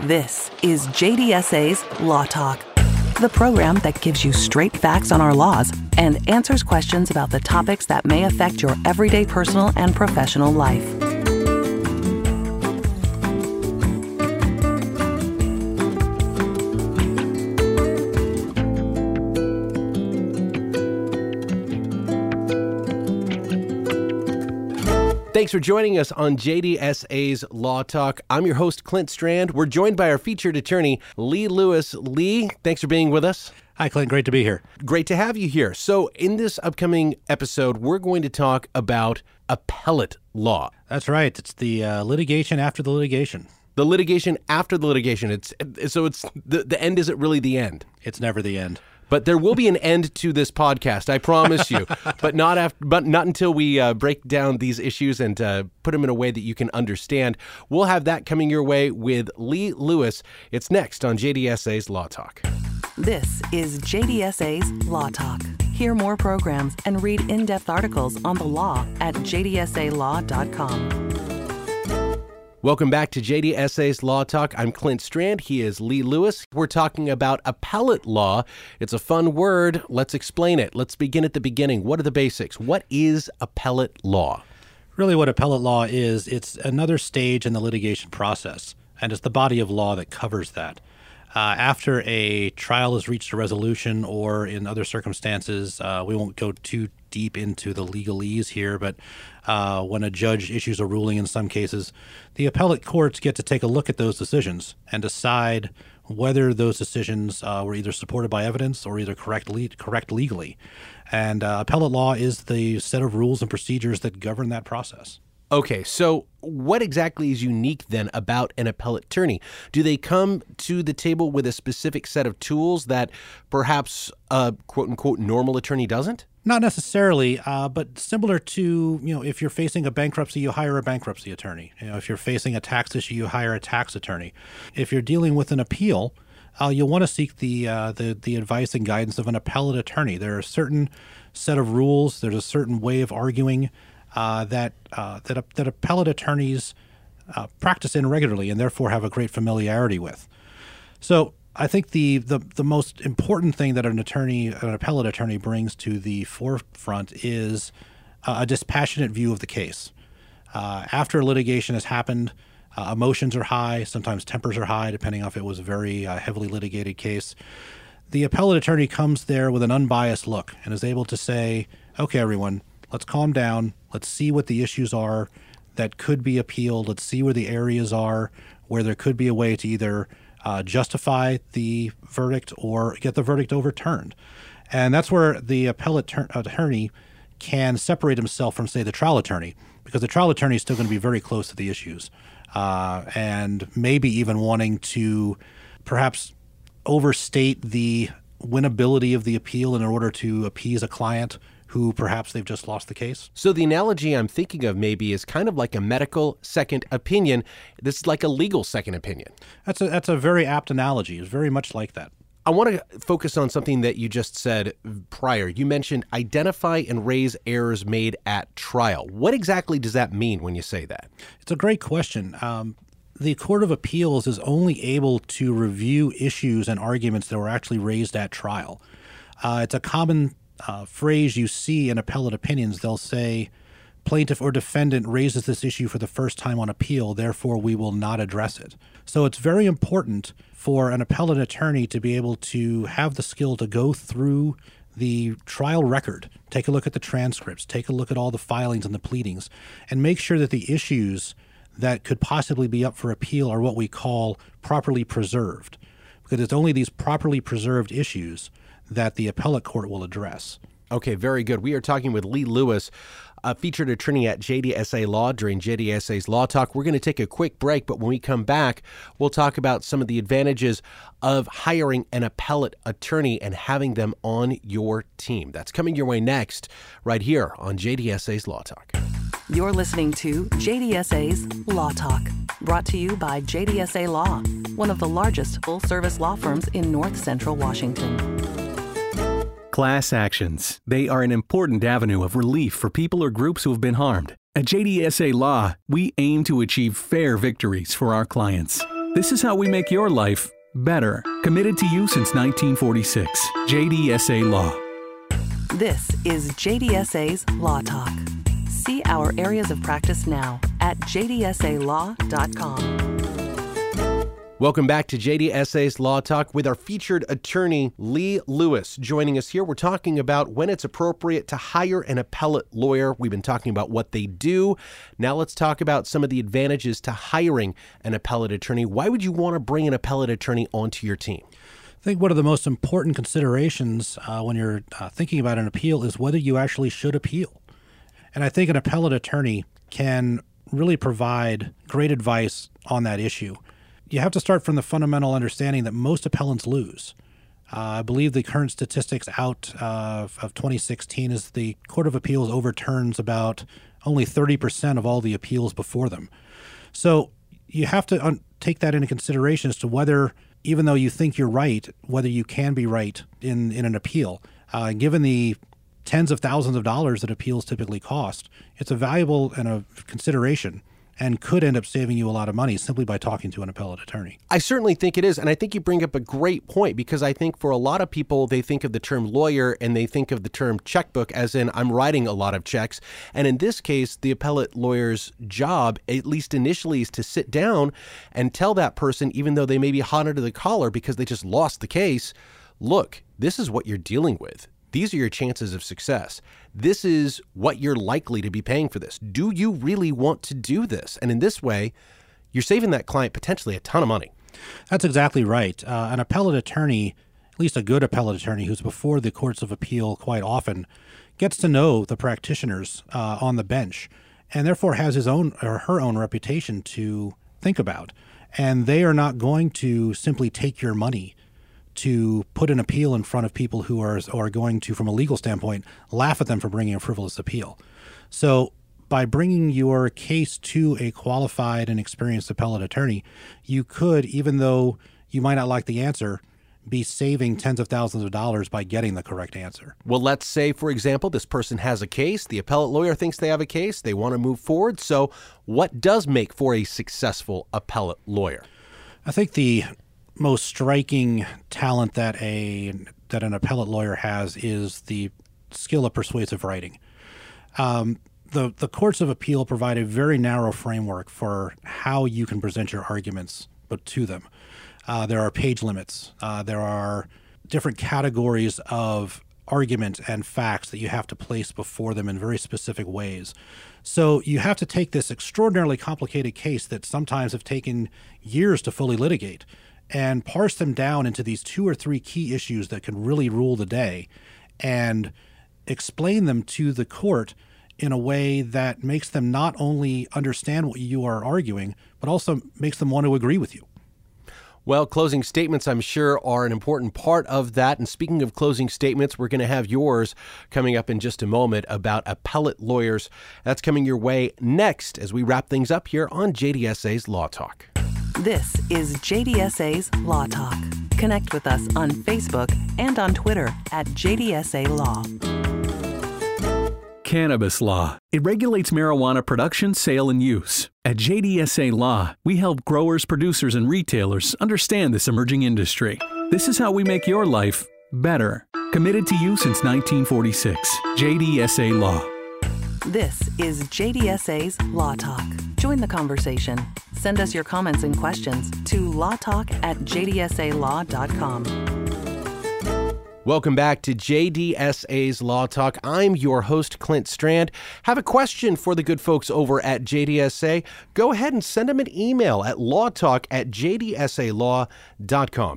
This is JDSA's Law Talk, the program that gives you straight facts on our laws and answers questions about the topics that may affect your everyday personal and professional life. Thanks for joining us on JDSA's Law Talk. I'm your host, Clint Strand. We're joined by our featured attorney, Lee Lewis. Lee, thanks for being with us. Hi, Clint. Great to be here. Great to have you here. So, in this upcoming episode, we're going to talk about appellate law. That's right. It's the uh, litigation after the litigation. The litigation after the litigation. It's so it's the the end isn't really the end. It's never the end. But there will be an end to this podcast, I promise you. but not after, but not until we uh, break down these issues and uh, put them in a way that you can understand. We'll have that coming your way with Lee Lewis. It's next on JDSA's Law Talk. This is JDSA's Law Talk. Hear more programs and read in depth articles on the law at jdsalaw.com. Welcome back to JDSA's Law Talk. I'm Clint Strand. He is Lee Lewis. We're talking about appellate law. It's a fun word. Let's explain it. Let's begin at the beginning. What are the basics? What is appellate law? Really, what appellate law is, it's another stage in the litigation process, and it's the body of law that covers that. Uh, after a trial has reached a resolution, or in other circumstances, uh, we won't go too deep into the legalese here, but uh, when a judge issues a ruling in some cases, the appellate courts get to take a look at those decisions and decide whether those decisions uh, were either supported by evidence or either correct, le- correct legally. And uh, appellate law is the set of rules and procedures that govern that process. Okay, so what exactly is unique then about an appellate attorney? Do they come to the table with a specific set of tools that perhaps a quote unquote normal attorney doesn't? Not necessarily, uh, but similar to you know, if you're facing a bankruptcy, you hire a bankruptcy attorney. You know, if you're facing a tax issue, you hire a tax attorney. If you're dealing with an appeal, uh, you'll want to seek the, uh, the the advice and guidance of an appellate attorney. There are a certain set of rules. There's a certain way of arguing uh, that uh, that that appellate attorneys uh, practice in regularly and therefore have a great familiarity with. So I think the, the the most important thing that an attorney, an appellate attorney, brings to the forefront is a dispassionate view of the case. Uh, after litigation has happened, uh, emotions are high. Sometimes tempers are high, depending on if it was a very uh, heavily litigated case. The appellate attorney comes there with an unbiased look and is able to say, "Okay, everyone, let's calm down. Let's see what the issues are that could be appealed. Let's see where the areas are where there could be a way to either." Uh, justify the verdict or get the verdict overturned. And that's where the appellate ter- attorney can separate himself from, say, the trial attorney, because the trial attorney is still going to be very close to the issues uh, and maybe even wanting to perhaps overstate the winnability of the appeal in order to appease a client who perhaps they've just lost the case. So the analogy I'm thinking of maybe is kind of like a medical second opinion. This is like a legal second opinion. That's a that's a very apt analogy. It's very much like that. I want to focus on something that you just said prior. You mentioned identify and raise errors made at trial. What exactly does that mean when you say that? It's a great question. Um, the Court of Appeals is only able to review issues and arguments that were actually raised at trial. Uh, it's a common uh, phrase you see in appellate opinions. They'll say, plaintiff or defendant raises this issue for the first time on appeal, therefore we will not address it. So it's very important for an appellate attorney to be able to have the skill to go through the trial record, take a look at the transcripts, take a look at all the filings and the pleadings, and make sure that the issues that could possibly be up for appeal are what we call properly preserved. Because it's only these properly preserved issues that the appellate court will address. Okay, very good. We are talking with Lee Lewis, a featured attorney at JDSA Law during JDSA's Law Talk. We're going to take a quick break, but when we come back, we'll talk about some of the advantages of hiring an appellate attorney and having them on your team. That's coming your way next, right here on JDSA's Law Talk. You're listening to JDSA's Law Talk, brought to you by JDSA Law, one of the largest full service law firms in North Central Washington. Class actions. They are an important avenue of relief for people or groups who have been harmed. At JDSA Law, we aim to achieve fair victories for our clients. This is how we make your life better. Committed to you since 1946. JDSA Law. This is JDSA's Law Talk. See our areas of practice now at jdsalaw.com. Welcome back to JDSA's Law Talk with our featured attorney, Lee Lewis, joining us here. We're talking about when it's appropriate to hire an appellate lawyer. We've been talking about what they do. Now let's talk about some of the advantages to hiring an appellate attorney. Why would you want to bring an appellate attorney onto your team? I think one of the most important considerations uh, when you're uh, thinking about an appeal is whether you actually should appeal. And I think an appellate attorney can really provide great advice on that issue you have to start from the fundamental understanding that most appellants lose. Uh, I believe the current statistics out uh, of 2016 is the Court of Appeals overturns about only 30% of all the appeals before them. So you have to un- take that into consideration as to whether, even though you think you're right, whether you can be right in, in an appeal. Uh, given the tens of thousands of dollars that appeals typically cost, it's a valuable and a consideration and could end up saving you a lot of money simply by talking to an appellate attorney. I certainly think it is. And I think you bring up a great point because I think for a lot of people, they think of the term lawyer and they think of the term checkbook as in I'm writing a lot of checks. And in this case, the appellate lawyer's job, at least initially, is to sit down and tell that person, even though they may be hot under the collar because they just lost the case, look, this is what you're dealing with. These are your chances of success. This is what you're likely to be paying for this. Do you really want to do this? And in this way, you're saving that client potentially a ton of money. That's exactly right. Uh, an appellate attorney, at least a good appellate attorney who's before the courts of appeal quite often, gets to know the practitioners uh, on the bench and therefore has his own or her own reputation to think about. And they are not going to simply take your money to put an appeal in front of people who are are going to, from a legal standpoint, laugh at them for bringing a frivolous appeal. So by bringing your case to a qualified and experienced appellate attorney, you could, even though you might not like the answer, be saving tens of thousands of dollars by getting the correct answer. Well, let's say, for example, this person has a case. The appellate lawyer thinks they have a case. They want to move forward. So, what does make for a successful appellate lawyer? I think the most striking talent that a that an appellate lawyer has is the skill of persuasive writing. Um, the the courts of appeal provide a very narrow framework for how you can present your arguments, but to them, uh, there are page limits. Uh, there are different categories of argument and facts that you have to place before them in very specific ways. So you have to take this extraordinarily complicated case that sometimes have taken years to fully litigate and parse them down into these two or three key issues that can really rule the day and explain them to the court in a way that makes them not only understand what you are arguing, but also makes them want to agree with you. Well, closing statements, I'm sure, are an important part of that. And speaking of closing statements, we're going to have yours coming up in just a moment about appellate lawyers. That's coming your way next as we wrap things up here on JDSA's Law Talk. This is JDSA's Law Talk. Connect with us on Facebook and on Twitter at JDSA Law. Cannabis law. It regulates marijuana production, sale, and use. At JDSA Law, we help growers, producers, and retailers understand this emerging industry. This is how we make your life better. Committed to you since 1946. JDSA Law. This is JDSA's Law Talk. Join the conversation. Send us your comments and questions to lawtalk at jdsalaw.com. Welcome back to JDSA's Law Talk. I'm your host, Clint Strand. Have a question for the good folks over at JDSA? Go ahead and send them an email at lawtalk at jdsalaw.com.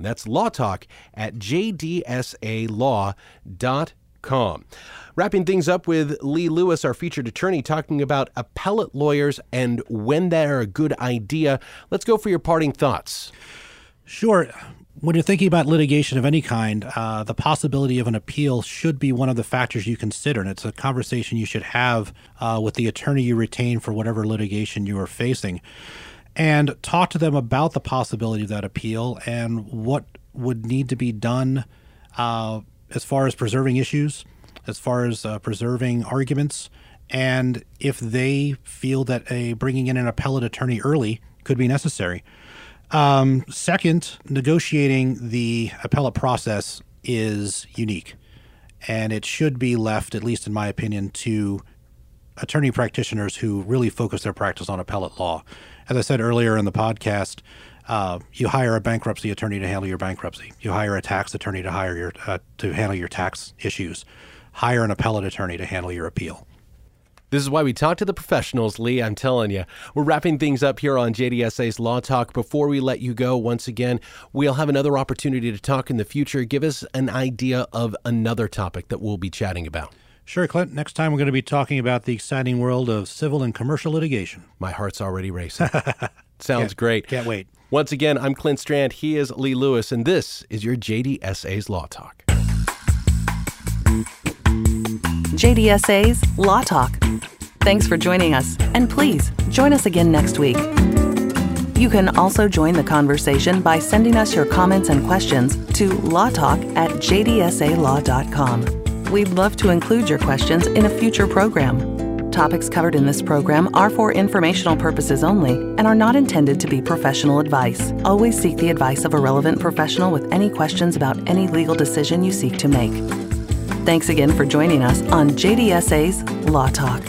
That's lawtalk at jdsalaw.com. Wrapping things up with Lee Lewis, our featured attorney, talking about appellate lawyers and when they're a good idea. Let's go for your parting thoughts. Sure. When you're thinking about litigation of any kind, uh, the possibility of an appeal should be one of the factors you consider. And it's a conversation you should have uh, with the attorney you retain for whatever litigation you are facing. And talk to them about the possibility of that appeal and what would need to be done uh, as far as preserving issues as far as uh, preserving arguments. And if they feel that a bringing in an appellate attorney early could be necessary. Um, second, negotiating the appellate process is unique, and it should be left, at least in my opinion, to attorney practitioners who really focus their practice on appellate law. As I said earlier in the podcast, uh, you hire a bankruptcy attorney to handle your bankruptcy. You hire a tax attorney to hire your uh, to handle your tax issues. Hire an appellate attorney to handle your appeal. This is why we talk to the professionals, Lee. I'm telling you. We're wrapping things up here on JDSA's Law Talk. Before we let you go, once again, we'll have another opportunity to talk in the future. Give us an idea of another topic that we'll be chatting about. Sure, Clint. Next time we're going to be talking about the exciting world of civil and commercial litigation. My heart's already racing. Sounds great. Can't wait. Once again, I'm Clint Strand. He is Lee Lewis, and this is your JDSA's Law Talk. JDSA's Law Talk. Thanks for joining us, and please join us again next week. You can also join the conversation by sending us your comments and questions to lawtalk at jdsalaw.com. We'd love to include your questions in a future program. Topics covered in this program are for informational purposes only and are not intended to be professional advice. Always seek the advice of a relevant professional with any questions about any legal decision you seek to make. Thanks again for joining us on JDSA's Law Talk.